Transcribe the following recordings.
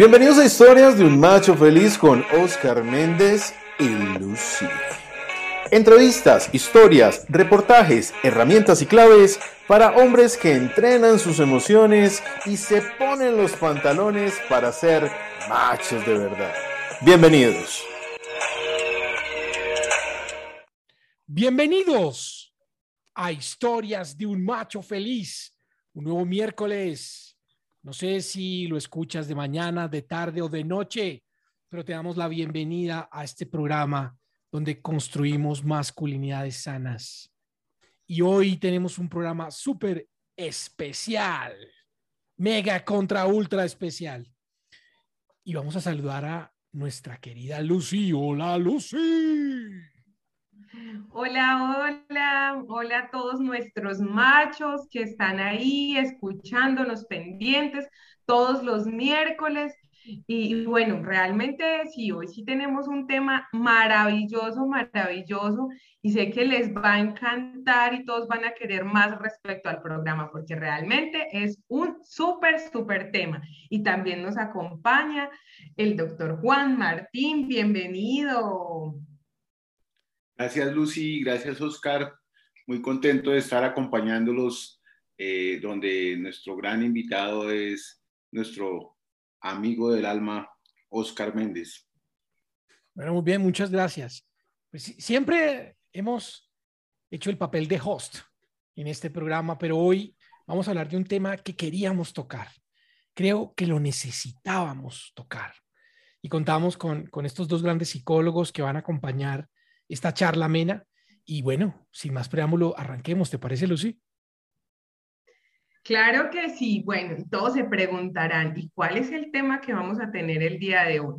Bienvenidos a Historias de un Macho Feliz con Oscar Méndez y Lucy. Entrevistas, historias, reportajes, herramientas y claves para hombres que entrenan sus emociones y se ponen los pantalones para ser machos de verdad. Bienvenidos. Bienvenidos a Historias de un Macho Feliz, un nuevo miércoles no sé si lo escuchas de mañana, de tarde o de noche, pero te damos la bienvenida a este programa donde construimos masculinidades sanas. Y hoy tenemos un programa súper especial, mega contra ultra especial. Y vamos a saludar a nuestra querida Lucy. Hola, Lucy. Hola, hola, hola a todos nuestros machos que están ahí escuchándonos pendientes todos los miércoles. Y bueno, realmente sí, hoy sí tenemos un tema maravilloso, maravilloso, y sé que les va a encantar y todos van a querer más respecto al programa, porque realmente es un súper, súper tema. Y también nos acompaña el doctor Juan Martín, bienvenido. Gracias Lucy, gracias Oscar. Muy contento de estar acompañándolos, eh, donde nuestro gran invitado es nuestro amigo del alma, Oscar Méndez. Bueno, muy bien, muchas gracias. Pues siempre hemos hecho el papel de host en este programa, pero hoy vamos a hablar de un tema que queríamos tocar. Creo que lo necesitábamos tocar. Y contamos con, con estos dos grandes psicólogos que van a acompañar esta charla amena. Y bueno, sin más preámbulo, arranquemos, ¿te parece, Lucy? Claro que sí. Bueno, todos se preguntarán, ¿y cuál es el tema que vamos a tener el día de hoy?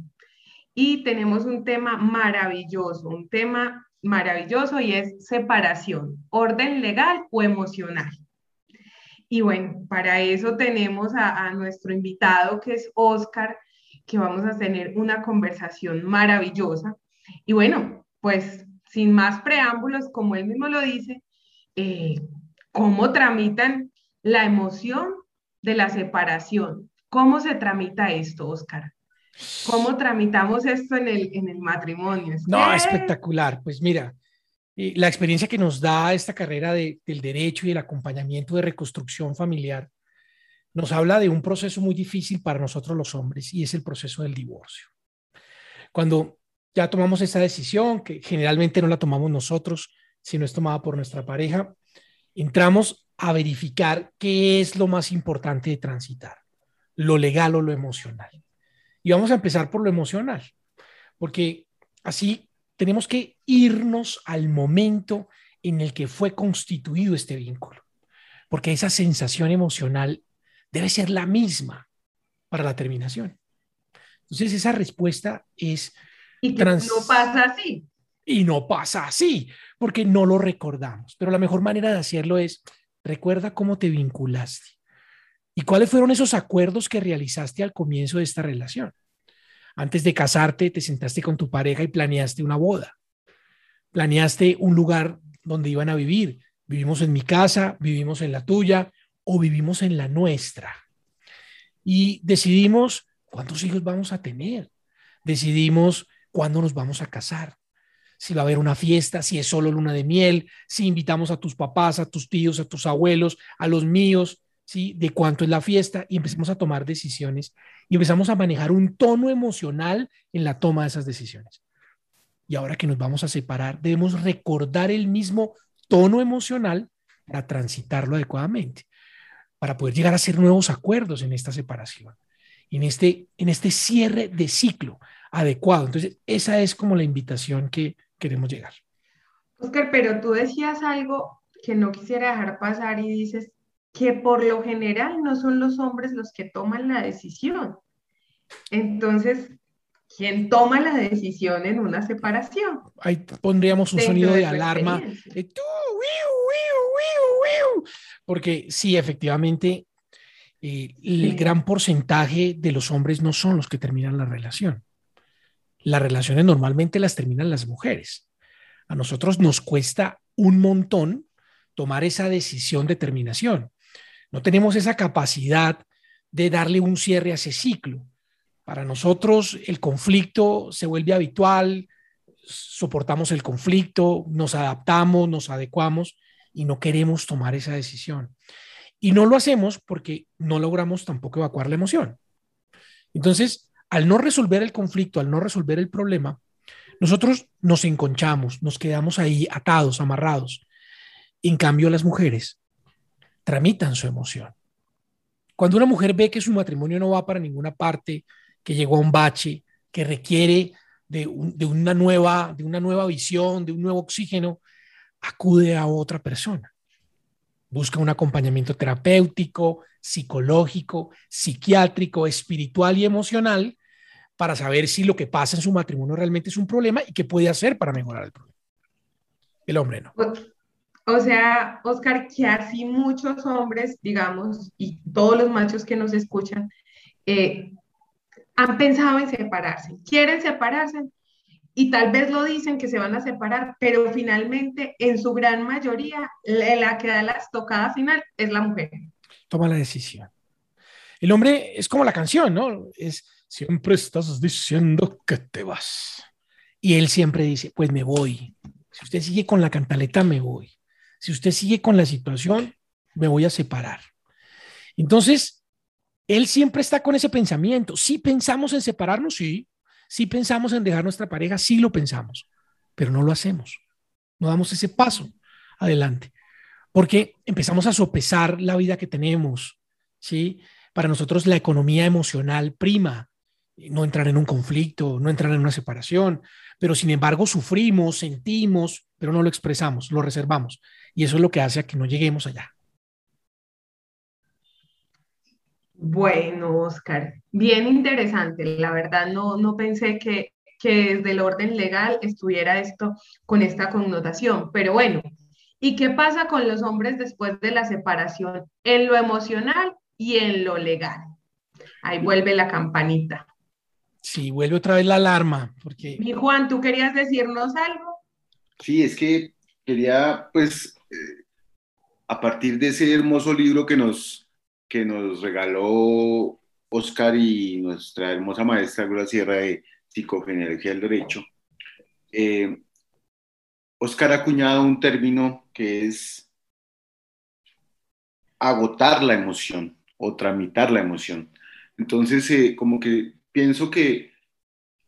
Y tenemos un tema maravilloso, un tema maravilloso y es separación, orden legal o emocional. Y bueno, para eso tenemos a, a nuestro invitado que es Oscar, que vamos a tener una conversación maravillosa. Y bueno, pues sin más preámbulos, como él mismo lo dice, eh, ¿cómo tramitan la emoción de la separación? ¿Cómo se tramita esto, Oscar? ¿Cómo tramitamos esto en el, en el matrimonio? No, espectacular. Pues mira, eh, la experiencia que nos da esta carrera del derecho y el acompañamiento de reconstrucción familiar nos habla de un proceso muy difícil para nosotros los hombres y es el proceso del divorcio. Cuando ya tomamos esa decisión, que generalmente no la tomamos nosotros, sino es tomada por nuestra pareja, entramos a verificar qué es lo más importante de transitar, lo legal o lo emocional. Y vamos a empezar por lo emocional, porque así tenemos que irnos al momento en el que fue constituido este vínculo, porque esa sensación emocional debe ser la misma para la terminación. Entonces, esa respuesta es y que no pasa así. Y no pasa así, porque no lo recordamos. Pero la mejor manera de hacerlo es, recuerda cómo te vinculaste y cuáles fueron esos acuerdos que realizaste al comienzo de esta relación. Antes de casarte, te sentaste con tu pareja y planeaste una boda. Planeaste un lugar donde iban a vivir. Vivimos en mi casa, vivimos en la tuya o vivimos en la nuestra. Y decidimos cuántos hijos vamos a tener. Decidimos cuándo nos vamos a casar, si va a haber una fiesta, si es solo luna de miel, si invitamos a tus papás, a tus tíos, a tus abuelos, a los míos, ¿sí? de cuánto es la fiesta y empezamos a tomar decisiones y empezamos a manejar un tono emocional en la toma de esas decisiones. Y ahora que nos vamos a separar, debemos recordar el mismo tono emocional para transitarlo adecuadamente, para poder llegar a hacer nuevos acuerdos en esta separación, en este, en este cierre de ciclo adecuado. Entonces, esa es como la invitación que queremos llegar. Oscar, pero tú decías algo que no quisiera dejar pasar y dices que por lo general no son los hombres los que toman la decisión. Entonces, ¿quién toma la decisión en una separación? Ahí pondríamos un sonido de, alarma. porque sí, efectivamente, eh, el gran porcentaje de los hombres no son los que terminan la relación las relaciones normalmente las terminan las mujeres. A nosotros nos cuesta un montón tomar esa decisión de terminación. No tenemos esa capacidad de darle un cierre a ese ciclo. Para nosotros el conflicto se vuelve habitual, soportamos el conflicto, nos adaptamos, nos adecuamos y no queremos tomar esa decisión. Y no lo hacemos porque no logramos tampoco evacuar la emoción. Entonces, al no resolver el conflicto, al no resolver el problema, nosotros nos enconchamos, nos quedamos ahí atados, amarrados. En cambio, las mujeres tramitan su emoción. Cuando una mujer ve que su matrimonio no va para ninguna parte, que llegó a un bache, que requiere de, una, nueva, de una nueva visión, de un nuevo oxígeno, acude a otra persona. Busca un acompañamiento terapéutico, psicológico, psiquiátrico, espiritual y emocional para saber si lo que pasa en su matrimonio realmente es un problema y qué puede hacer para mejorar el problema. El hombre no. O sea, Oscar, que así muchos hombres, digamos, y todos los machos que nos escuchan, eh, han pensado en separarse, quieren separarse, y tal vez lo dicen que se van a separar, pero finalmente, en su gran mayoría, la, que da la estocada final es la mujer. Toma la decisión. El hombre es como la canción, ¿no? Es siempre estás diciendo que te vas. Y él siempre dice, pues me voy. Si usted sigue con la cantaleta, me voy. Si usted sigue con la situación, me voy a separar. Entonces, él siempre está con ese pensamiento. Si pensamos en separarnos, sí, si pensamos en dejar nuestra pareja, sí lo pensamos, pero no lo hacemos. No damos ese paso adelante, porque empezamos a sopesar la vida que tenemos, ¿sí? Para nosotros la economía emocional prima, no entrar en un conflicto, no entrar en una separación, pero sin embargo sufrimos, sentimos, pero no lo expresamos, lo reservamos. Y eso es lo que hace a que no lleguemos allá. Bueno, Oscar, bien interesante. La verdad no, no pensé que, que desde el orden legal estuviera esto con esta connotación, pero bueno, ¿y qué pasa con los hombres después de la separación en lo emocional y en lo legal? Ahí vuelve la campanita. Sí, vuelve otra vez la alarma, porque... Mi Juan, ¿tú querías decirnos algo? Sí, es que quería, pues, eh, a partir de ese hermoso libro que nos que nos regaló Oscar y nuestra hermosa maestra Gloria Sierra de Psicogenealogía del Derecho, eh, Oscar ha acuñado un término que es agotar la emoción o tramitar la emoción. Entonces, eh, como que pienso que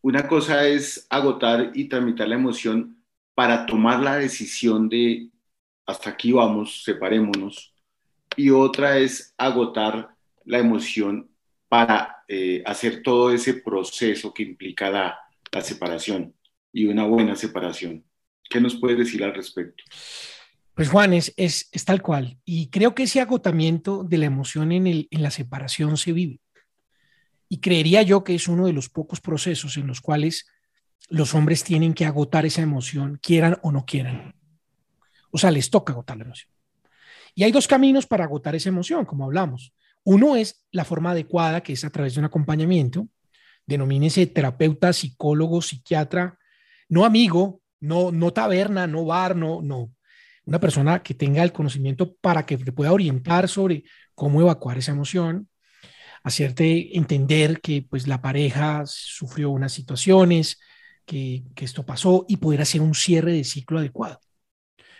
una cosa es agotar y tramitar la emoción para tomar la decisión de hasta aquí vamos, separémonos, y otra es agotar la emoción para eh, hacer todo ese proceso que implica la, separación y una buena separación. ¿Qué nos puedes decir al respecto? Pues Juan, es, es, tal cual. Y creo que ese agotamiento de la emoción en, el, en la separación se vive. Y creería yo que es uno de los pocos procesos en los cuales los hombres tienen que agotar esa emoción, quieran o no quieran. O sea, les toca agotar la emoción. Y hay dos caminos para agotar esa emoción, como hablamos. Uno es la forma adecuada, que es a través de un acompañamiento, denomínese terapeuta, psicólogo, psiquiatra, no amigo, no, no taberna, no bar, no, no. Una persona que tenga el conocimiento para que te pueda orientar sobre cómo evacuar esa emoción, hacerte entender que pues la pareja sufrió unas situaciones, que, que esto pasó y poder hacer un cierre de ciclo adecuado.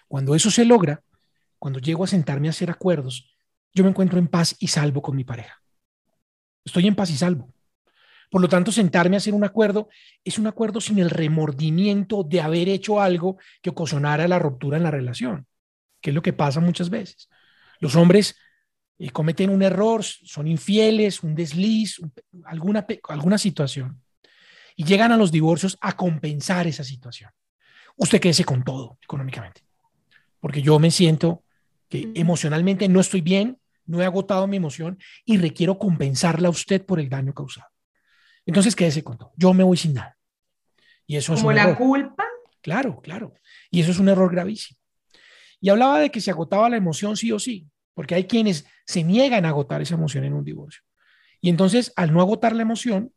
Cuando eso se logra, cuando llego a sentarme a hacer acuerdos, yo me encuentro en paz y salvo con mi pareja. Estoy en paz y salvo. Por lo tanto, sentarme a hacer un acuerdo es un acuerdo sin el remordimiento de haber hecho algo que ocasionara la ruptura en la relación, que es lo que pasa muchas veces. Los hombres eh, cometen un error, son infieles, un desliz, alguna, alguna situación, y llegan a los divorcios a compensar esa situación. Usted quédese con todo económicamente, porque yo me siento emocionalmente no estoy bien, no he agotado mi emoción y requiero compensarla a usted por el daño causado. Entonces, quédese con todo. Yo me voy sin nada. Y eso ¿Como la culpa? Claro, claro. Y eso es un error gravísimo. Y hablaba de que se agotaba la emoción sí o sí, porque hay quienes se niegan a agotar esa emoción en un divorcio. Y entonces, al no agotar la emoción,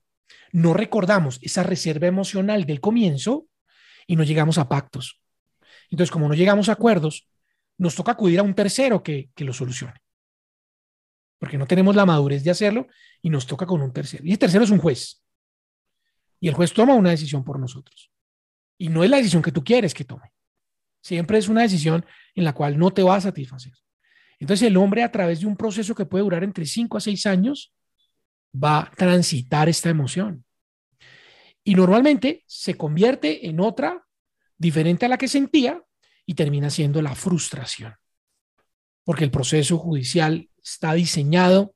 no recordamos esa reserva emocional del comienzo y no llegamos a pactos. Entonces, como no llegamos a acuerdos, nos toca acudir a un tercero que, lo solucione. Porque no tenemos la madurez de hacerlo y nos toca con un tercero. Y el tercero es un juez. Y el juez toma una decisión por nosotros. Y no es la decisión que tú quieres que tome. Siempre es una decisión en la cual no te va a satisfacer. Entonces el hombre a través de un proceso que puede durar entre 5 a 6 años va a transitar esta emoción. Y normalmente se convierte en otra diferente a la que sentía y termina siendo la frustración. Porque el proceso judicial está diseñado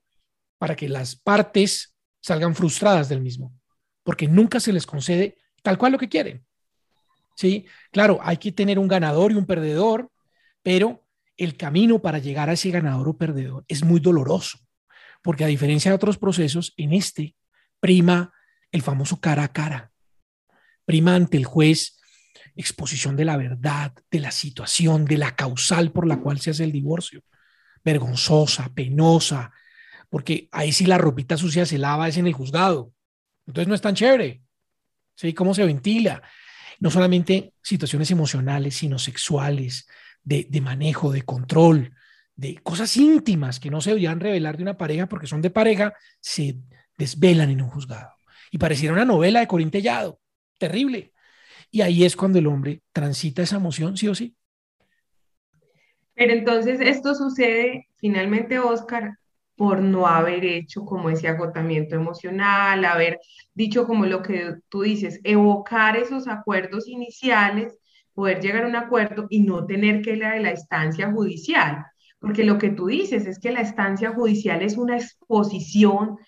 para que las partes salgan frustradas del mismo, porque nunca se les concede tal cual lo que quieren. Sí, claro, hay que tener un ganador y un perdedor, pero el camino para llegar a ese ganador o perdedor es muy doloroso, porque a diferencia de otros procesos, en este prima el famoso cara a cara, prima ante el juez exposición de la verdad, de la situación, de la causal por la cual se hace el divorcio, vergonzosa, penosa, porque ahí sí la ropita sucia se lava es en el juzgado, entonces no es tan chévere, ¿sí? ¿Cómo se ventila? No solamente situaciones emocionales, sino sexuales, de, manejo, de control, de cosas íntimas que no se deberían revelar de una pareja porque son de pareja, se desvelan en un juzgado. Y pareciera una novela de Corín Tellado, terrible. Y ahí es cuando el hombre transita esa emoción, sí o sí. Pero entonces esto sucede finalmente, Oscar, por no haber hecho como ese agotamiento emocional, haber dicho como lo que tú dices, evocar esos acuerdos iniciales poder llegar a un acuerdo y no tener que ir a la estancia judicial. Porque lo que tú dices es que la estancia judicial es una exposición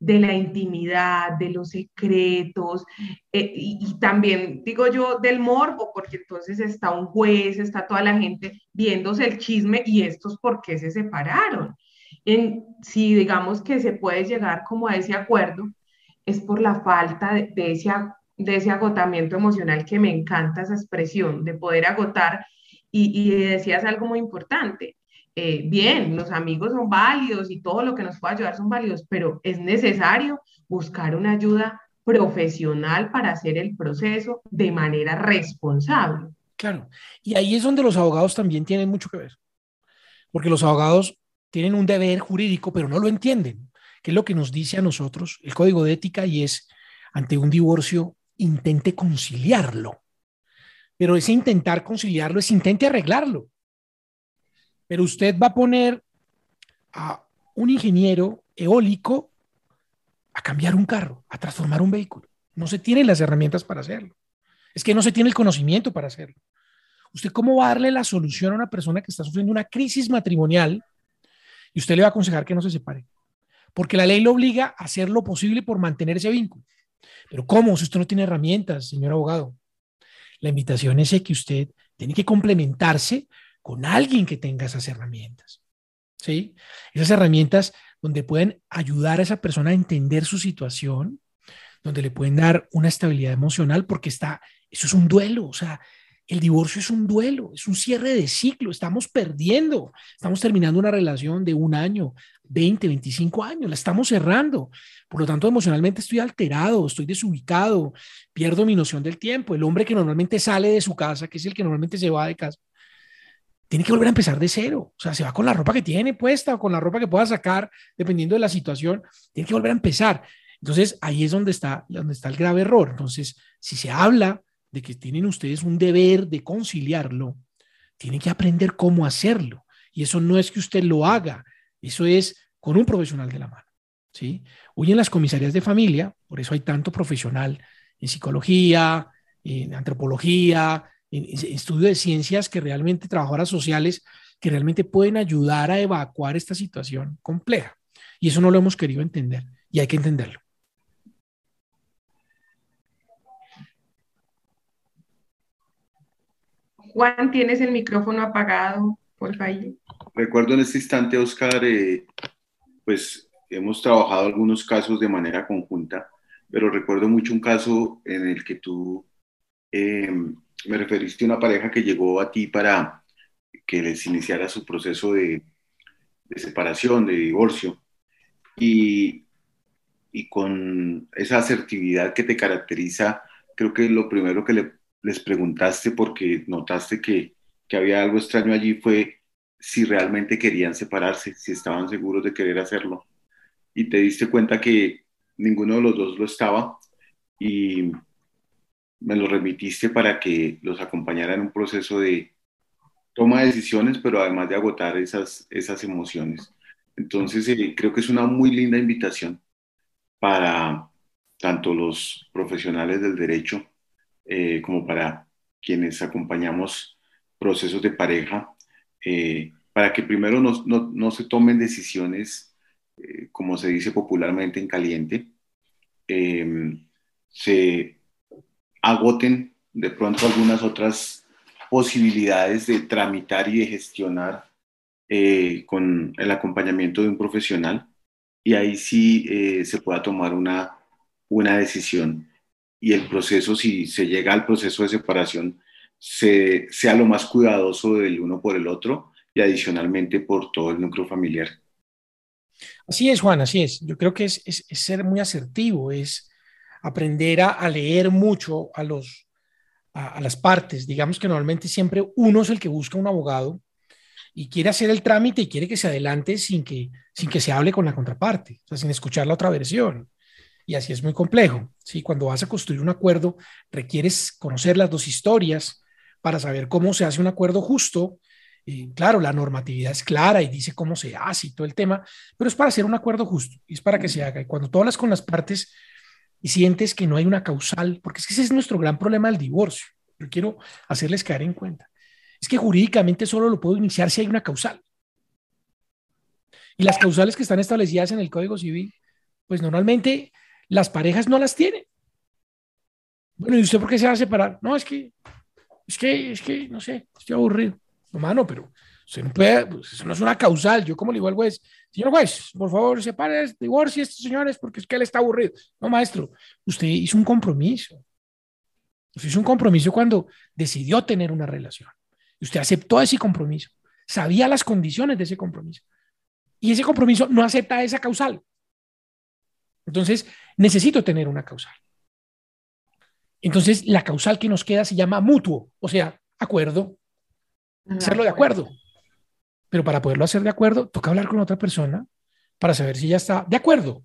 de la intimidad, de los secretos, eh, y, también digo yo del morbo, porque entonces está un juez, está toda la gente viéndose el chisme y estos por qué se separaron. En, si digamos que se puede llegar como a ese acuerdo, es por la falta de, de ese de ese agotamiento emocional que me encanta esa expresión, de poder agotar. Y, decías algo muy importante. Eh, bien, los amigos son válidos y todo lo que nos pueda ayudar son válidos, pero es necesario buscar una ayuda profesional para hacer el proceso de manera responsable. Claro, y ahí es donde los abogados también tienen mucho que ver, porque los abogados tienen un deber jurídico, pero no lo entienden, que es lo que nos dice a nosotros el código de ética y es ante un divorcio intente conciliarlo. Pero ese intentar conciliarlo es intente arreglarlo. Pero usted va a poner a un ingeniero eólico a cambiar un carro, a transformar un vehículo. No se tienen las herramientas para hacerlo. Es que no se tiene el conocimiento para hacerlo. ¿Usted cómo va a darle la solución a una persona que está sufriendo una crisis matrimonial y usted le va a aconsejar que no se separe? Porque la ley lo obliga a hacer lo posible por mantener ese vínculo. Pero ¿cómo? Si usted no tiene herramientas, señor abogado. La invitación es que usted tiene que complementarse con alguien que tenga esas herramientas. ¿Sí? Esas herramientas donde pueden ayudar a esa persona a entender su situación, donde le pueden dar una estabilidad emocional, porque está, eso es un duelo, o sea, el divorcio es un duelo, es un cierre de ciclo, estamos perdiendo, estamos terminando una relación de un año, 20, 25 años, la estamos cerrando. Por lo tanto, emocionalmente estoy alterado, estoy desubicado, pierdo mi noción del tiempo. El hombre que normalmente sale de su casa, que es el que normalmente se va de casa, tiene que volver a empezar de cero. O sea, se va con la ropa que tiene puesta o con la ropa que pueda sacar, dependiendo de la situación, tiene que volver a empezar. Entonces, ahí es donde está, donde está el grave error. Entonces, si se habla que tienen ustedes un deber de conciliarlo, tienen que aprender cómo hacerlo. Y eso no es que usted lo haga, eso es con un profesional de la mano. ¿sí? Hoy en las comisarías de familia, por eso hay tanto profesional en psicología, en antropología, en, estudio de ciencias que realmente, trabajadoras sociales, que realmente pueden ayudar a evacuar esta situación compleja. Y eso no lo hemos querido entender y hay que entenderlo. Juan, tienes el micrófono apagado, por favor. Recuerdo en este instante, Oscar, eh, pues hemos trabajado algunos casos de manera conjunta, pero recuerdo mucho un caso en el que tú eh, me referiste a una pareja que llegó a ti para que les iniciara su proceso de, separación, de divorcio, y, y, con esa asertividad que te caracteriza, creo que lo primero que le les preguntaste porque notaste que, que había algo extraño allí fue si realmente querían separarse, si estaban seguros de querer hacerlo. Y te diste cuenta que ninguno de los dos lo estaba y me los remitiste para que los acompañara en un proceso de toma de decisiones, pero además de agotar esas, esas emociones. Entonces, eh, creo que es una muy linda invitación para tanto los profesionales del derecho eh, como para quienes acompañamos procesos de pareja, eh, para que primero no, no, no se tomen decisiones, como se dice popularmente, en caliente, se agoten de pronto algunas otras posibilidades de tramitar y de gestionar eh, con el acompañamiento de un profesional y ahí sí eh, se pueda tomar una, una decisión y el proceso, si se llega al proceso de separación, se, sea lo más cuidadoso del uno por el otro y adicionalmente por todo el núcleo familiar. Así es, Juan, así es. Yo creo que es, es, ser muy asertivo, es aprender a, a leer mucho a los, a, las partes. Digamos que normalmente siempre uno es el que busca un abogado y quiere hacer el trámite y quiere que se adelante sin que, sin que se hable con la contraparte, o sea, sin escuchar la otra versión. Y así es muy complejo. ¿Sí? Cuando vas a construir un acuerdo, requieres conocer las dos historias para saber cómo se hace un acuerdo justo. Y claro, la normatividad es clara y dice cómo se hace y todo el tema, pero es para hacer un acuerdo justo y es para que se haga. Y cuando tú hablas con las partes, y sientes que no hay una causal, porque es que ese es nuestro gran problema del divorcio. Yo quiero hacerles caer en cuenta. Es que jurídicamente solo lo puedo iniciar si hay una causal. Y las causales que están establecidas en el Código Civil, pues normalmente las parejas no las tienen. Bueno, ¿y usted por qué se va a separar? No, es que, es que, es que, no sé, estoy aburrido. No, mano, pero usted puede, pues eso no es una causal. Yo como le digo al juez, Señor juez, por favor, separe, divorcie a estos señores porque es que él está aburrido. No, maestro, usted hizo un compromiso. Usted hizo un compromiso cuando decidió tener una relación. Usted aceptó ese compromiso. Sabía las condiciones de ese compromiso. Y ese compromiso no acepta esa causal. Entonces, necesito tener una causal. Entonces, la causal que nos queda se llama mutuo, o sea, acuerdo. Hacerlo de acuerdo. Pero para poderlo hacer de acuerdo, toca hablar con otra persona para saber si ya está de acuerdo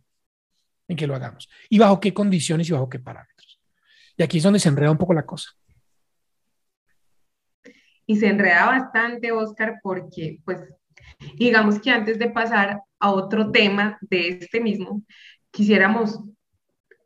en que lo hagamos y bajo qué condiciones y bajo qué parámetros. Y aquí es donde se enreda un poco la cosa. Y se enreda bastante, Oscar, porque, pues, digamos que antes de pasar a otro tema de este mismo, quisiéramos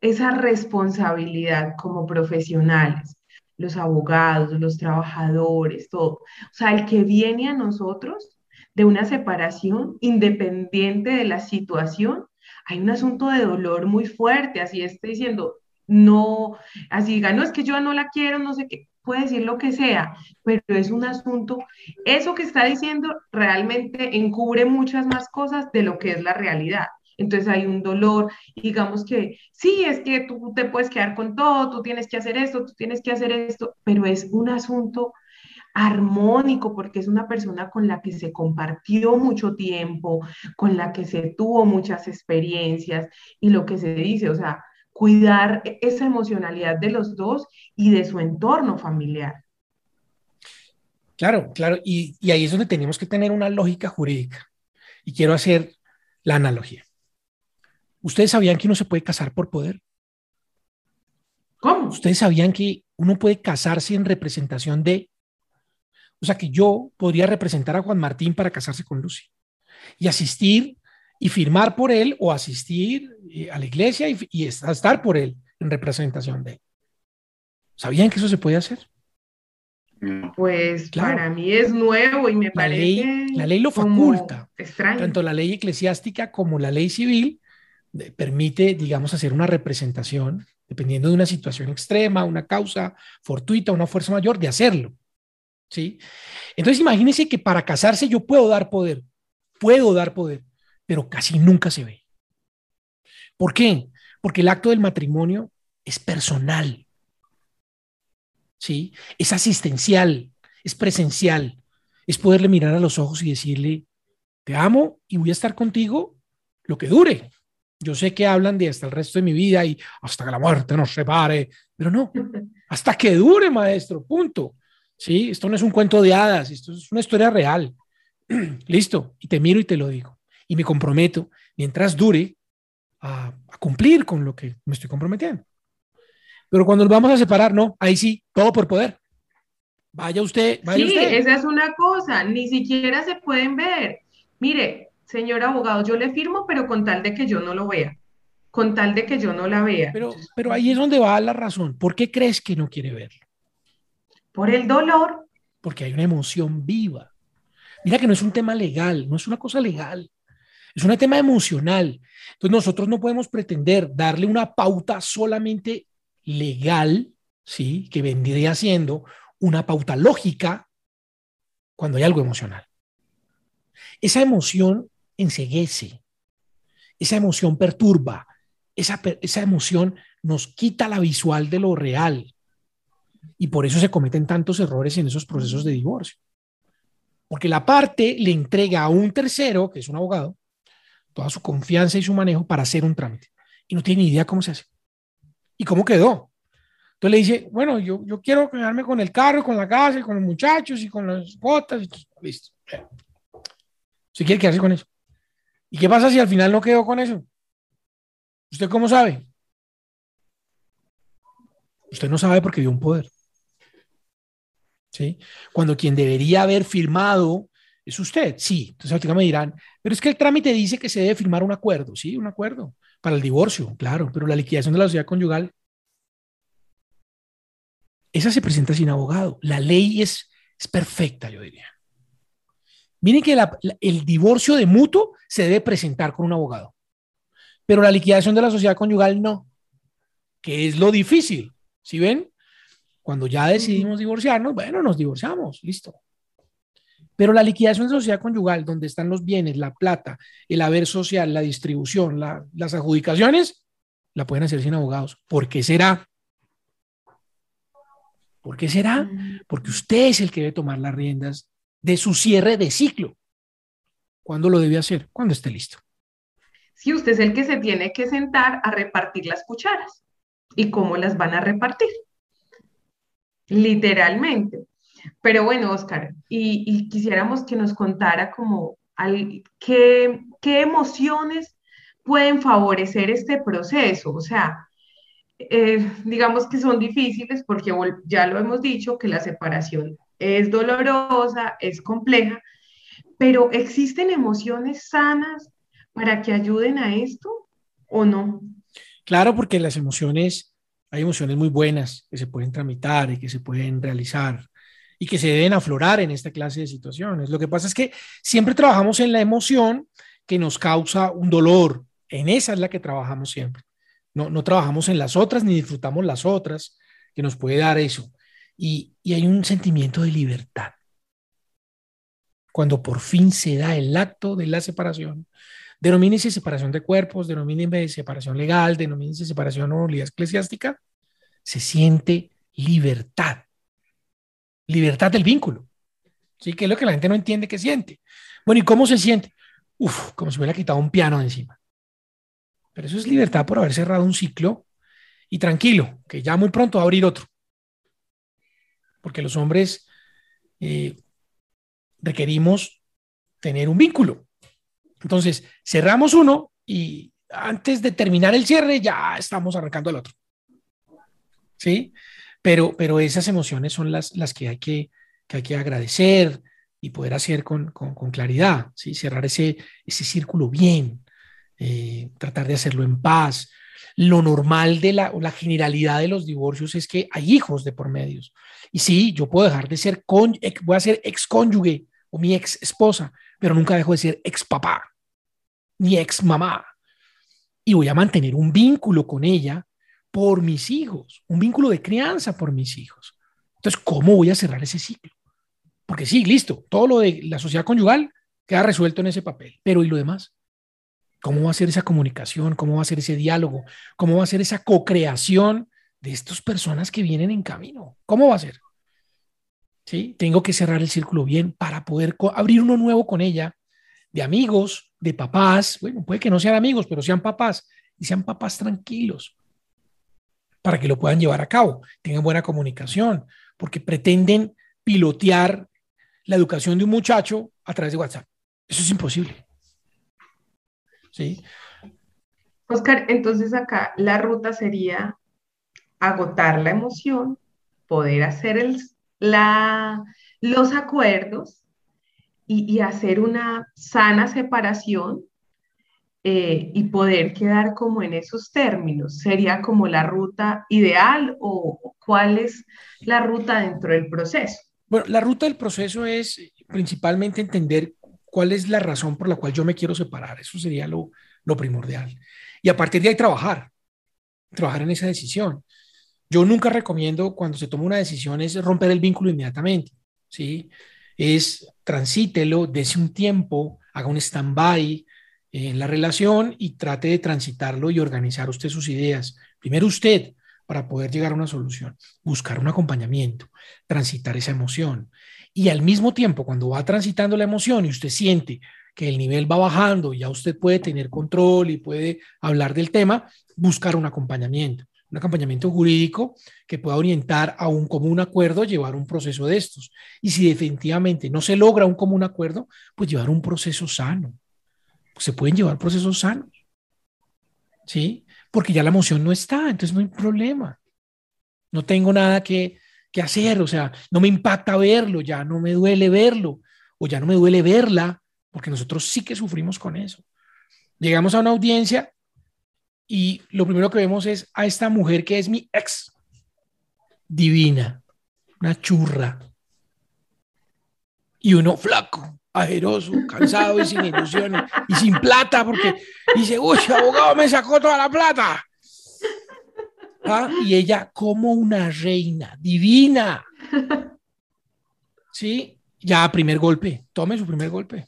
esa responsabilidad como profesionales, los abogados, los trabajadores, todo. O sea, el que viene a nosotros de una separación, independiente de la situación, hay un asunto de dolor muy fuerte, así está diciendo, no, así diga, no es que yo no la quiero, no sé qué, puede decir lo que sea, pero es un asunto, eso que está diciendo realmente encubre muchas más cosas de lo que es la realidad. Entonces hay un dolor, digamos que sí, es que tú te puedes quedar con todo, tú tienes que hacer esto, tú tienes que hacer esto, pero es un asunto armónico, porque es una persona con la que se compartió mucho tiempo, con la que se tuvo muchas experiencias y lo que se dice, o sea, cuidar e-, esa emocionalidad de los dos y de su entorno familiar. Claro, claro, y, y ahí es donde tenemos que tener una lógica jurídica. Y quiero hacer la analogía. ¿Ustedes sabían que uno se puede casar por poder? ¿Cómo? ¿Ustedes sabían que uno puede casarse en representación de o sea que yo podría representar a Juan Martín para casarse con Lucy y asistir y firmar por él o asistir eh, a la iglesia y, estar por él en representación de él. ¿Sabían que eso se puede hacer? Pues para mí es nuevo y me la parece. Ley, la ley lo faculta. Tanto la ley eclesiástica como la ley civil permite, digamos, hacer una representación, dependiendo de una situación extrema, una causa fortuita, una fuerza mayor, de hacerlo. ¿sí? Entonces imagínense que para casarse yo puedo dar poder, puedo dar poder, pero casi nunca se ve. ¿Por qué? Porque el acto del matrimonio es personal, ¿sí? Es asistencial, es presencial, es poderle mirar a los ojos y decirle, te amo y voy a estar contigo lo que dure. Yo sé que hablan de hasta el resto de mi vida y hasta que la muerte nos separe, pero no, hasta que dure, maestro, punto. ¿sí? Esto no es un cuento de hadas, esto es una historia real. Listo, y te miro y te lo digo. Y me comprometo, mientras dure, a, cumplir con lo que me estoy comprometiendo. Pero cuando nos vamos a separar, no, ahí sí, todo por poder. Vaya usted, vaya sí, usted. esa es una cosa, ni siquiera se pueden ver. Mire, señor abogado, yo le firmo, pero con tal de que yo no lo vea, con tal de que yo no la vea. Pero, pero ahí es donde va la razón. ¿Por qué crees que no quiere verlo? Por el dolor. Porque hay una emoción viva. Mira que no es un tema legal, no es una cosa legal, es un tema emocional. Entonces nosotros no podemos pretender darle una pauta solamente legal, ¿sí? Que vendría siendo una pauta lógica cuando hay algo emocional. Esa emoción enseguece, esa emoción perturba, esa, esa emoción nos quita la visual de lo real. Y por eso se cometen tantos errores en esos procesos de divorcio. Porque la parte le entrega a un tercero, que es un abogado, toda su confianza y su manejo para hacer un trámite. Y no tiene ni idea cómo se hace. ¿Y cómo quedó? Entonces le dice, bueno, yo, yo quiero quedarme con el carro, con la casa, y con los muchachos y con las botas. Listo. Si quiere quedarse con eso. ¿Y qué pasa si al final no quedó con eso? ¿Usted cómo sabe? Usted no sabe porque dio un poder. ¿Sí? Cuando quien debería haber firmado es usted, sí. Entonces ahorita me dirán, pero es que el trámite dice que se debe firmar un acuerdo, sí, un acuerdo para el divorcio, claro, pero la liquidación de la sociedad conyugal, esa se presenta sin abogado. La ley es, es perfecta, yo diría. Miren que el divorcio de mutuo se debe presentar con un abogado, pero la liquidación de la sociedad conyugal no, que es lo difícil. ¿Sí ven? Cuando ya decidimos divorciarnos, bueno, nos divorciamos, listo. Pero la liquidación de sociedad conyugal, donde están los bienes, la plata, el haber social, la distribución, las adjudicaciones, la pueden hacer sin abogados. ¿Por qué será? ¿Por qué será? Mm. Porque usted es el que debe tomar las riendas de su cierre de ciclo. ¿Cuándo lo debe hacer? Cuando esté listo. Sí, usted es el que se tiene que sentar a repartir las cucharas. ¿Y cómo las van a repartir? Literalmente. Pero bueno, Oscar, y, quisiéramos que nos contara como qué, qué emociones pueden favorecer este proceso. O sea, eh, digamos que son difíciles porque ya lo hemos dicho, que la separación es dolorosa, es compleja, pero ¿existen emociones sanas para que ayuden a esto o no? Claro, porque las emociones, hay emociones muy buenas que se pueden tramitar y que se pueden realizar y que se deben aflorar en esta clase de situaciones. Lo que pasa es que siempre trabajamos en la emoción que nos causa un dolor. En esa es la que trabajamos siempre. No, no trabajamos en las otras ni disfrutamos las otras que nos puede dar eso. Y, hay un sentimiento de libertad. Cuando por fin se da el acto de la separación, denomínese separación de cuerpos, denomínese separación legal, denomínese separación o nulidad eclesiástica, se siente libertad libertad del vínculo. ¿Sí? Que es lo que la gente no entiende que siente. Bueno, ¿y cómo se siente? Uf, como si hubiera quitado un piano de encima. Pero eso es libertad por haber cerrado un ciclo y tranquilo, que ya muy pronto va a abrir otro. Porque los hombres eh, requerimos tener un vínculo. Entonces, cerramos uno y antes de terminar el cierre ya estamos arrancando el otro. ¿Sí? pero, esas emociones son las, las que, hay que, hay que agradecer y poder hacer con, claridad, ¿sí? cerrar ese, ese círculo bien, eh, tratar de hacerlo en paz. Lo normal de la, generalidad de los divorcios es que hay hijos de por medios. Y sí, yo puedo dejar de ser, voy a ser ex cónyuge o mi ex esposa, pero nunca dejo de ser ex papá ni ex mamá. Y voy a mantener un vínculo con ella por mis hijos, un vínculo de crianza por mis hijos. Entonces, ¿cómo voy a cerrar ese ciclo? Porque sí, listo, todo lo de la sociedad conyugal queda resuelto en ese papel, pero ¿y lo demás? ¿Cómo va a ser esa comunicación? ¿Cómo va a ser ese diálogo? ¿Cómo va a ser esa co-creación de estas personas que vienen en camino? ¿Cómo va a ser? ¿Sí? Tengo que cerrar el círculo bien para poder abrir uno nuevo con ella, de amigos, de papás, bueno, puede que no sean amigos, pero sean papás, y sean papás tranquilos, para que lo puedan llevar a cabo, tengan buena comunicación, porque pretenden pilotear la educación de un muchacho a través de WhatsApp. Eso es imposible. ¿Sí? Oscar, entonces acá la ruta sería agotar la emoción, poder hacer el, la, los acuerdos y, hacer una sana separación eh, y poder quedar como en esos términos. ¿Sería como la ruta ideal o cuál es la ruta dentro del proceso? Bueno, la ruta del proceso es principalmente entender cuál es la razón por la cual yo me quiero separar. Eso sería lo, primordial. Y a partir de ahí trabajar, trabajar en esa decisión. Yo nunca recomiendo cuando se toma una decisión es romper el vínculo inmediatamente, ¿sí? Es transítelo, dése un tiempo, haga un stand-by en la relación y trate de transitarlo y organizar usted sus ideas. Primero usted, para poder llegar a una solución, buscar un acompañamiento, transitar esa emoción. Y al mismo tiempo, cuando va transitando la emoción y usted siente que el nivel va bajando ya usted puede tener control y puede hablar del tema, buscar un acompañamiento, un acompañamiento jurídico que pueda orientar a un común acuerdo, llevar un proceso de estos. Y si definitivamente no se logra un común acuerdo, pues llevar un proceso sano. se pueden llevar procesos sanos. ¿Sí? Porque ya la emoción no está, entonces no hay problema. No tengo nada que, que hacer, o sea, no me impacta verlo, ya no me duele verlo, o ya no me duele verla, porque nosotros sí que sufrimos con eso. Llegamos a una audiencia y lo primero que vemos es a esta mujer que es mi ex, divina, una churra. Y uno flaco, ajeroso, cansado y sin ilusiones y sin plata, porque dice, uy, abogado me sacó toda la plata. ¿Ah? Y ella como una reina, divina. ¿Sí? Ya, primer golpe, tome su primer golpe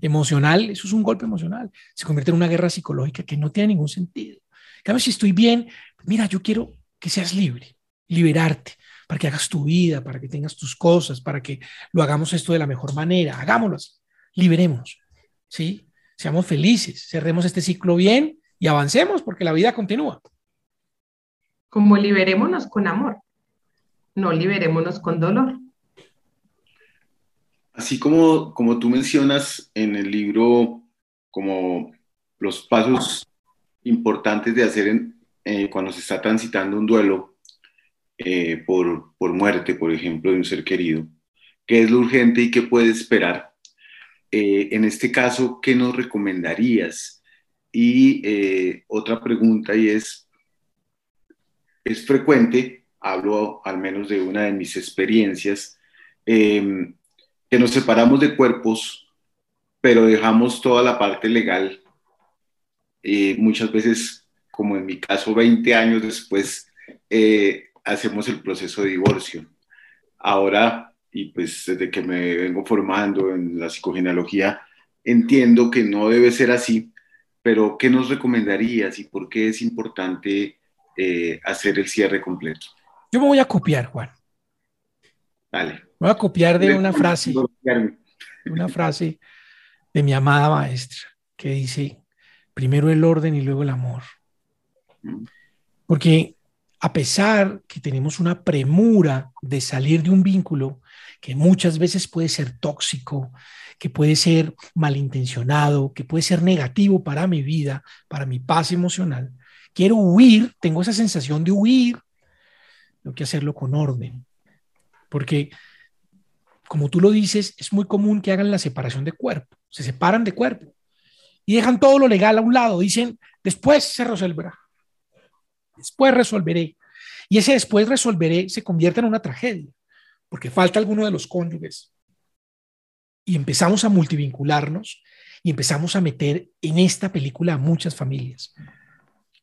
emocional, eso es un golpe emocional, se convierte en una guerra psicológica que no tiene ningún sentido. Cambio, si estoy bien, mira, yo quiero que seas libre, liberarte, para que hagas tu vida, para que tengas tus cosas, para que lo hagamos esto de la mejor manera, hagámoslo así, liberémonos, ¿sí? Seamos felices, cerremos este ciclo bien y avancemos porque la vida continúa. Como liberémonos con amor, no liberémonos con dolor. Así como, como tú mencionas en el libro, como los pasos importantes de hacer eh, cuando se está transitando un duelo eh, por, por, muerte, por ejemplo, de un ser querido, qué es lo urgente y qué puede esperar. Eh, en este caso, ¿qué nos recomendarías? Y otra pregunta y es, es frecuente, hablo al menos de una de mis experiencias, em, que nos separamos de cuerpos, pero dejamos toda la parte legal. y muchas veces, como en mi caso, 20 años después, eh, hacemos el proceso de divorcio. Ahora, y pues desde que me vengo formando en la psicogenealogía, entiendo que no debe ser así, pero ¿qué nos recomendarías y por qué es importante eh, hacer el cierre completo? Yo me voy a copiar, Juan. Dale. Voy a copiar de una frase, una frase de mi amada maestra que dice, primero el orden y luego el amor. Porque a pesar que tenemos una premura de salir de un vínculo que muchas veces puede ser tóxico, que puede ser malintencionado, que puede ser negativo para mi vida, para mi paz emocional, quiero huir, tengo esa sensación de huir, tengo que hacerlo con orden. Porque como tú lo dices, es muy común que hagan la separación de cuerpo, se separan de cuerpo y dejan todo lo legal a un lado, dicen, después se resolverá, después resolveré. Y ese después resolveré se convierte en una tragedia, porque falta alguno de los cónyuges. Y empezamos a multivincularnos y empezamos a meter en esta película a muchas familias.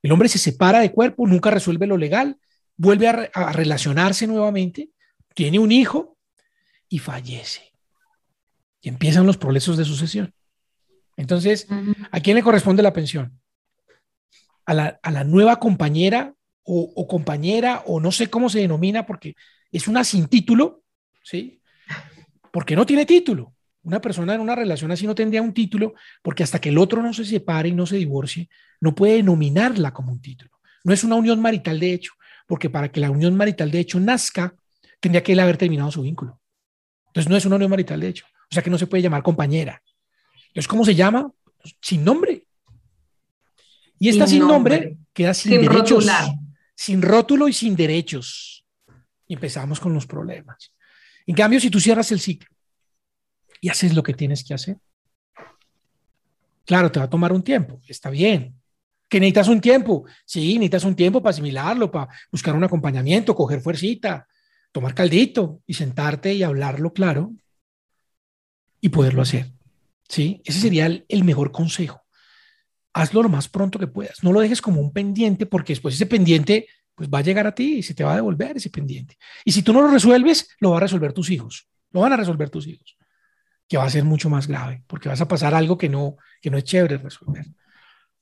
El hombre se separa de cuerpo, nunca resuelve lo legal, vuelve a, a relacionarse nuevamente, tiene un hijo y fallece. Y empiezan los procesos de sucesión. Entonces, ¿a quién le corresponde la pensión? A la, nueva compañera o, compañera, o no sé cómo se denomina, porque es una sin título, ¿sí? Porque no tiene título. Una persona en una relación así no tendría un título, porque hasta que el otro no se separe y no se divorcie, no puede nominarla como un título. No es una unión marital de hecho, porque para que la unión marital de hecho nazca, tendría que él haber terminado su vínculo. Entonces no es una unión marital, de hecho. O sea que no se puede llamar compañera. Entonces, ¿cómo se llama? Sin nombre. Y esta sin, nombre, queda sin, derechos. sin rótulo y sin derechos. Y empezamos con los problemas. En cambio, si tú cierras el ciclo y haces lo que tienes que hacer, claro, te va a tomar un tiempo, está bien. ¿Que necesitas un tiempo? Sí, necesitas un tiempo para asimilarlo, para buscar un acompañamiento, coger fuercita, tomar caldito y sentarte y hablarlo claro y poderlo hacer. ¿Sí? Ese sería el, mejor consejo. Hazlo lo más pronto que puedas. No lo dejes como un pendiente porque después ese pendiente pues va a llegar a ti y se te va a devolver ese pendiente. Y si tú no lo resuelves, lo va a resolver tus hijos. Lo van a resolver tus hijos. Que va a ser mucho más grave porque vas a pasar algo que no, que no es chévere resolver.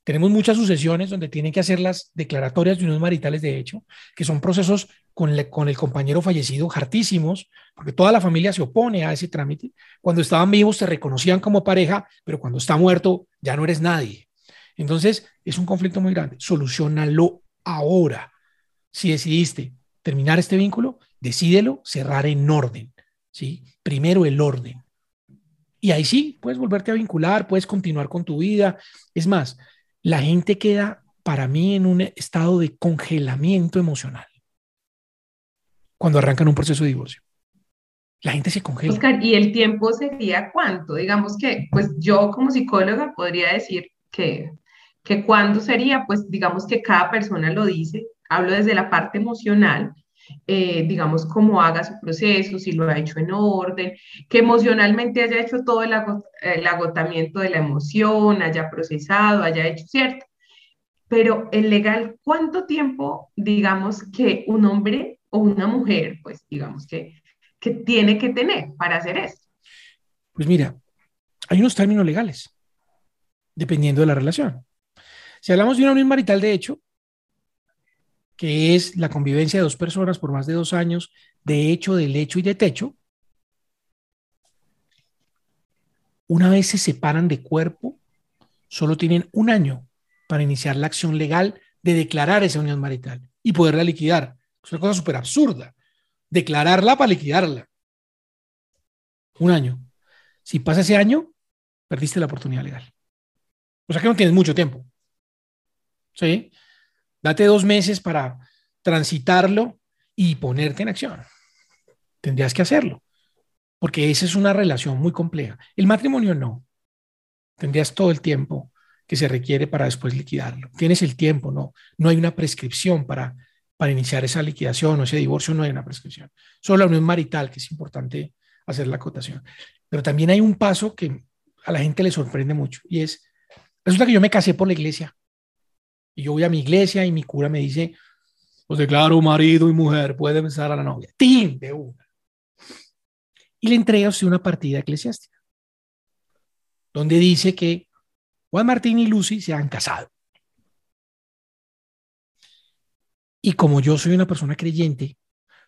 Tenemos muchas sucesiones donde tienen que hacer las declaratorias de unos maritales de hecho, que son procesos con, con el compañero fallecido hartísimos, porque toda la familia se opone a ese trámite. Cuando estaban vivos te reconocían como pareja, pero cuando está muerto ya no eres nadie. Entonces, es un conflicto muy grande. Solucionalo ahora. Si decidiste terminar este vínculo, decídelo cerrar en orden. ¿sí? Primero el orden. Y ahí sí, puedes volverte a vincular, puedes continuar con tu vida. Es más, la gente queda para mí en un estado de congelamiento emocional cuando arrancan un proceso de divorcio. La gente se congela. ¿y el tiempo sería cuánto? Digamos que, pues yo como psicóloga podría decir que, que cuándo sería, pues digamos que cada persona lo dice, hablo desde la parte emocional, eh, digamos, cómo haga su proceso, si lo ha hecho en orden, que emocionalmente haya hecho todo el, agotamiento de la emoción, haya procesado, haya hecho cierto. Pero el legal, ¿cuánto tiempo, digamos, que un hombre o una mujer, pues digamos que, que tiene que tener para hacer esto? Pues mira, hay unos términos legales, dependiendo de la relación. Si hablamos de una unión marital, de hecho, que es la convivencia de dos personas por más de dos años, de hecho, de lecho y de techo, una vez se separan de cuerpo, solo tienen un año para iniciar la acción legal de declarar esa unión marital y poderla liquidar. Es una cosa súper absurda. Declararla para liquidarla. Un año. Si pasa ese año, perdiste la oportunidad legal. O sea que no tienes mucho tiempo. ¿Sí? Date dos meses para transitarlo y ponerte en acción. Tendrías que hacerlo, porque esa es una relación muy compleja. El matrimonio no. Tendrías todo el tiempo que se requiere para después liquidarlo. Tienes el tiempo, no. No hay una prescripción para, para iniciar esa liquidación o ese divorcio, no hay una prescripción. Solo la unión marital, que es importante hacer la acotación. Pero también hay un paso que a la gente le sorprende mucho y es, resulta que yo me casé por la iglesia y yo voy a mi iglesia y mi cura me dice, pues declaro marido y mujer, puede besar a la novia. ¡Tim! De una. Y le entrega usted una partida eclesiástica, donde dice que Juan Martín y Lucy se han casado. Y como yo soy una persona creyente,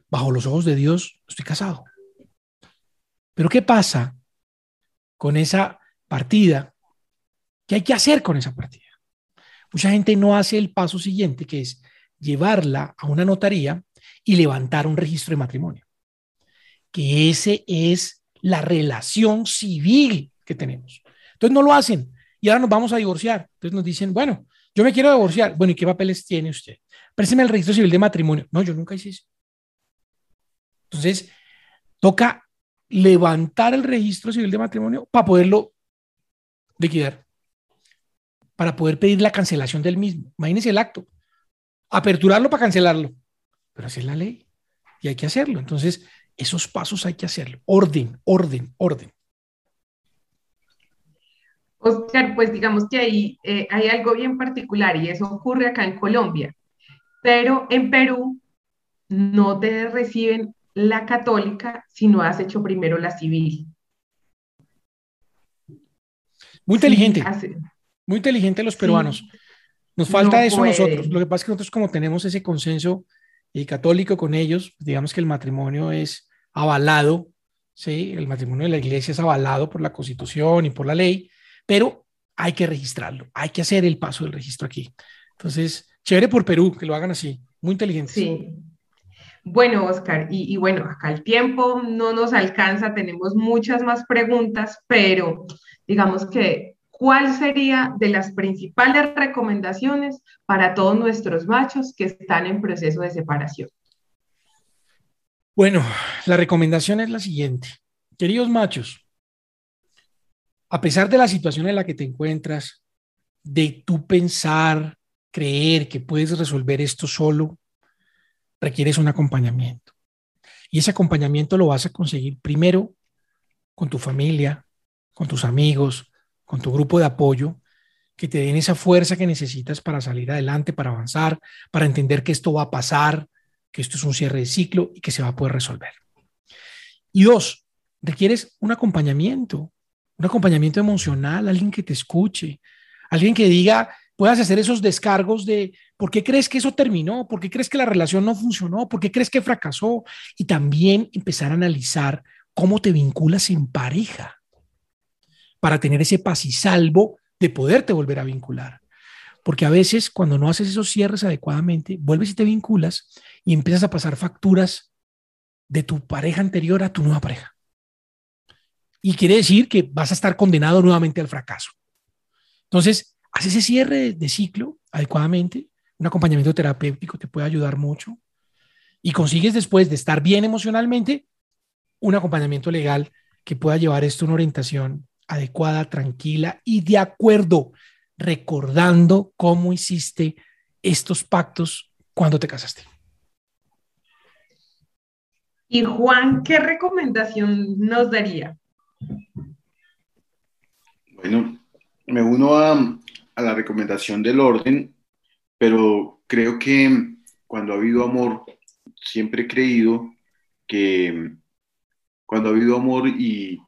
bajo los ojos de Dios, estoy casado. Pero ¿qué pasa con esa partida? ¿Qué hay que hacer con esa partida? Mucha gente no hace el paso siguiente, que es llevarla a una notaría y levantar un registro de matrimonio. Que ese es la relación civil que tenemos. Entonces no lo hacen y ahora nos vamos a divorciar. Entonces nos dicen, bueno, yo me quiero divorciar. Bueno, ¿y qué papeles tiene usted? Présteme el registro civil de matrimonio. No, yo nunca hice eso. Entonces, toca levantar el registro civil de matrimonio para poderlo liquidar para poder pedir la cancelación del mismo. Imagínense el acto. Aperturarlo para cancelarlo. Pero así es la ley y hay que hacerlo. Entonces, esos pasos hay que hacerlo. Orden, orden, orden. Oscar, pues digamos que ahí eh, hay algo bien particular y eso ocurre acá en Colombia, pero en Perú no te reciben la católica si no has hecho primero la civil. Muy inteligente. Muy inteligente los peruanos. Nos falta eso nosotros. Lo que pasa es que nosotros como tenemos ese consenso eh, católico con ellos, pues, digamos que el matrimonio es avalado, ¿sí? El matrimonio de la iglesia es avalado por la constitución y por la ley, pero hay que registrarlo, hay que hacer el paso del registro aquí. Entonces, chévere por Perú que lo hagan así, muy inteligente. Sí. Bueno, Oscar, y, y, bueno, acá el tiempo no nos alcanza, tenemos muchas más preguntas, pero digamos que ¿cuál sería de las principales recomendaciones para todos nuestros machos que están en proceso de separación? Bueno, la recomendación es la siguiente. Queridos machos, a pesar de la situación en la que te encuentras, de tu pensar, creer que puedes resolver esto solo, requieres un acompañamiento. Y ese acompañamiento lo vas a conseguir primero con tu familia, con tus amigos, con tu grupo de apoyo, que te den esa fuerza que necesitas para salir adelante, para avanzar, para entender que esto va a pasar, que esto es un cierre de ciclo y que se va a poder resolver. Y dos, requieres un acompañamiento, un acompañamiento emocional, alguien que te escuche, alguien que diga, puedas hacer esos descargos de por qué crees que eso terminó, por qué crees que la relación no funcionó, por qué crees que fracasó y también empezar a analizar cómo te vinculas en pareja para tener ese paz y salvo de poderte volver a vincular. Porque a veces cuando no haces esos cierres adecuadamente, vuelves y te vinculas y empiezas a pasar facturas de tu pareja anterior a tu nueva pareja. Y quiere decir que vas a estar condenado nuevamente al fracaso. Entonces, haz ese cierre de ciclo adecuadamente. Un acompañamiento terapéutico te puede ayudar mucho. Y consigues después de estar bien emocionalmente, un acompañamiento legal que pueda llevar esto a una orientación adecuada, tranquila y de acuerdo, recordando cómo hiciste estos pactos cuando te casaste. Y Juan, ¿qué recomendación nos daría? Bueno, me uno a, a la recomendación del orden, pero creo que cuando ha habido amor, siempre he creído que cuando ha habido amor y,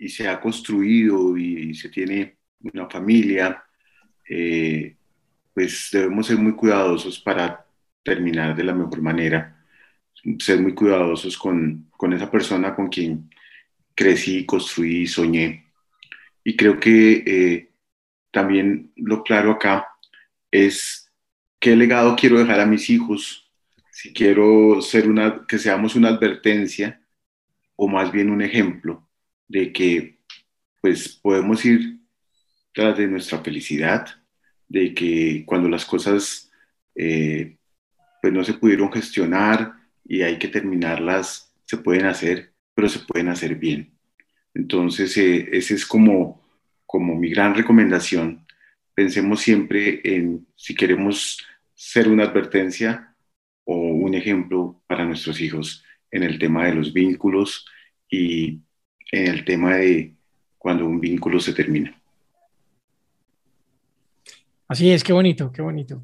y se ha construido y, se tiene una familia, eh, pues debemos ser muy cuidadosos para terminar de la mejor manera, ser muy cuidadosos con, con esa persona con quien crecí, construí, soñé. Y creo que eh, también lo claro acá es qué legado quiero dejar a mis hijos, si quiero ser una, que seamos una advertencia o más bien un ejemplo de que pues podemos ir tras de nuestra felicidad, de que cuando las cosas eh, pues no se pudieron gestionar y hay que terminarlas, se pueden hacer, pero se pueden hacer bien. Entonces, eh, esa es como, como mi gran recomendación. Pensemos siempre en si queremos ser una advertencia o un ejemplo para nuestros hijos en el tema de los vínculos y el tema de cuando un vínculo se termina. Así es, qué bonito, qué bonito.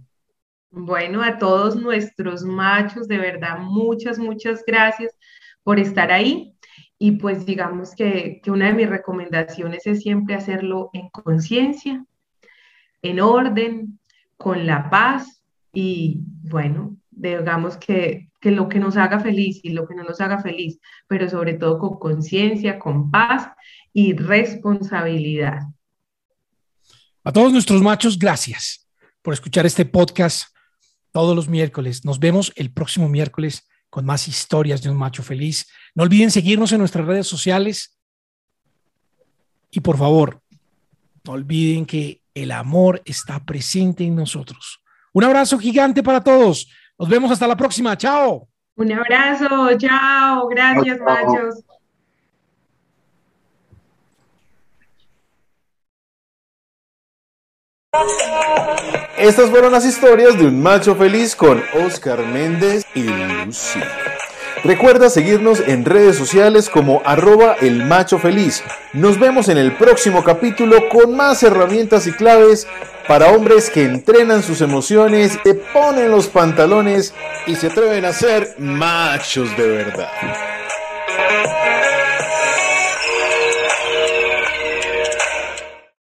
Bueno, a todos nuestros machos, de verdad, muchas, muchas gracias por estar ahí. Y pues digamos que, que una de mis recomendaciones es siempre hacerlo en conciencia, en orden, con la paz y bueno, digamos que, que, lo que nos haga feliz y lo que no nos haga feliz, pero sobre todo con conciencia, con paz y responsabilidad. A todos nuestros machos, gracias por escuchar este podcast todos los miércoles. Nos vemos el próximo miércoles con más historias de un macho feliz. No olviden seguirnos en nuestras redes sociales. Y por favor, no olviden que el amor está presente en nosotros. Un abrazo gigante para todos. Nos vemos hasta la próxima. Chao. Un abrazo. Chao. Gracias, machos. Estas fueron las historias de un macho feliz con Oscar Méndez y Lucy. Recuerda seguirnos en redes sociales como arroba el macho feliz. Nos vemos en el próximo capítulo con más herramientas y claves para hombres que entrenan sus emociones, te ponen los pantalones y se atreven a ser machos de verdad.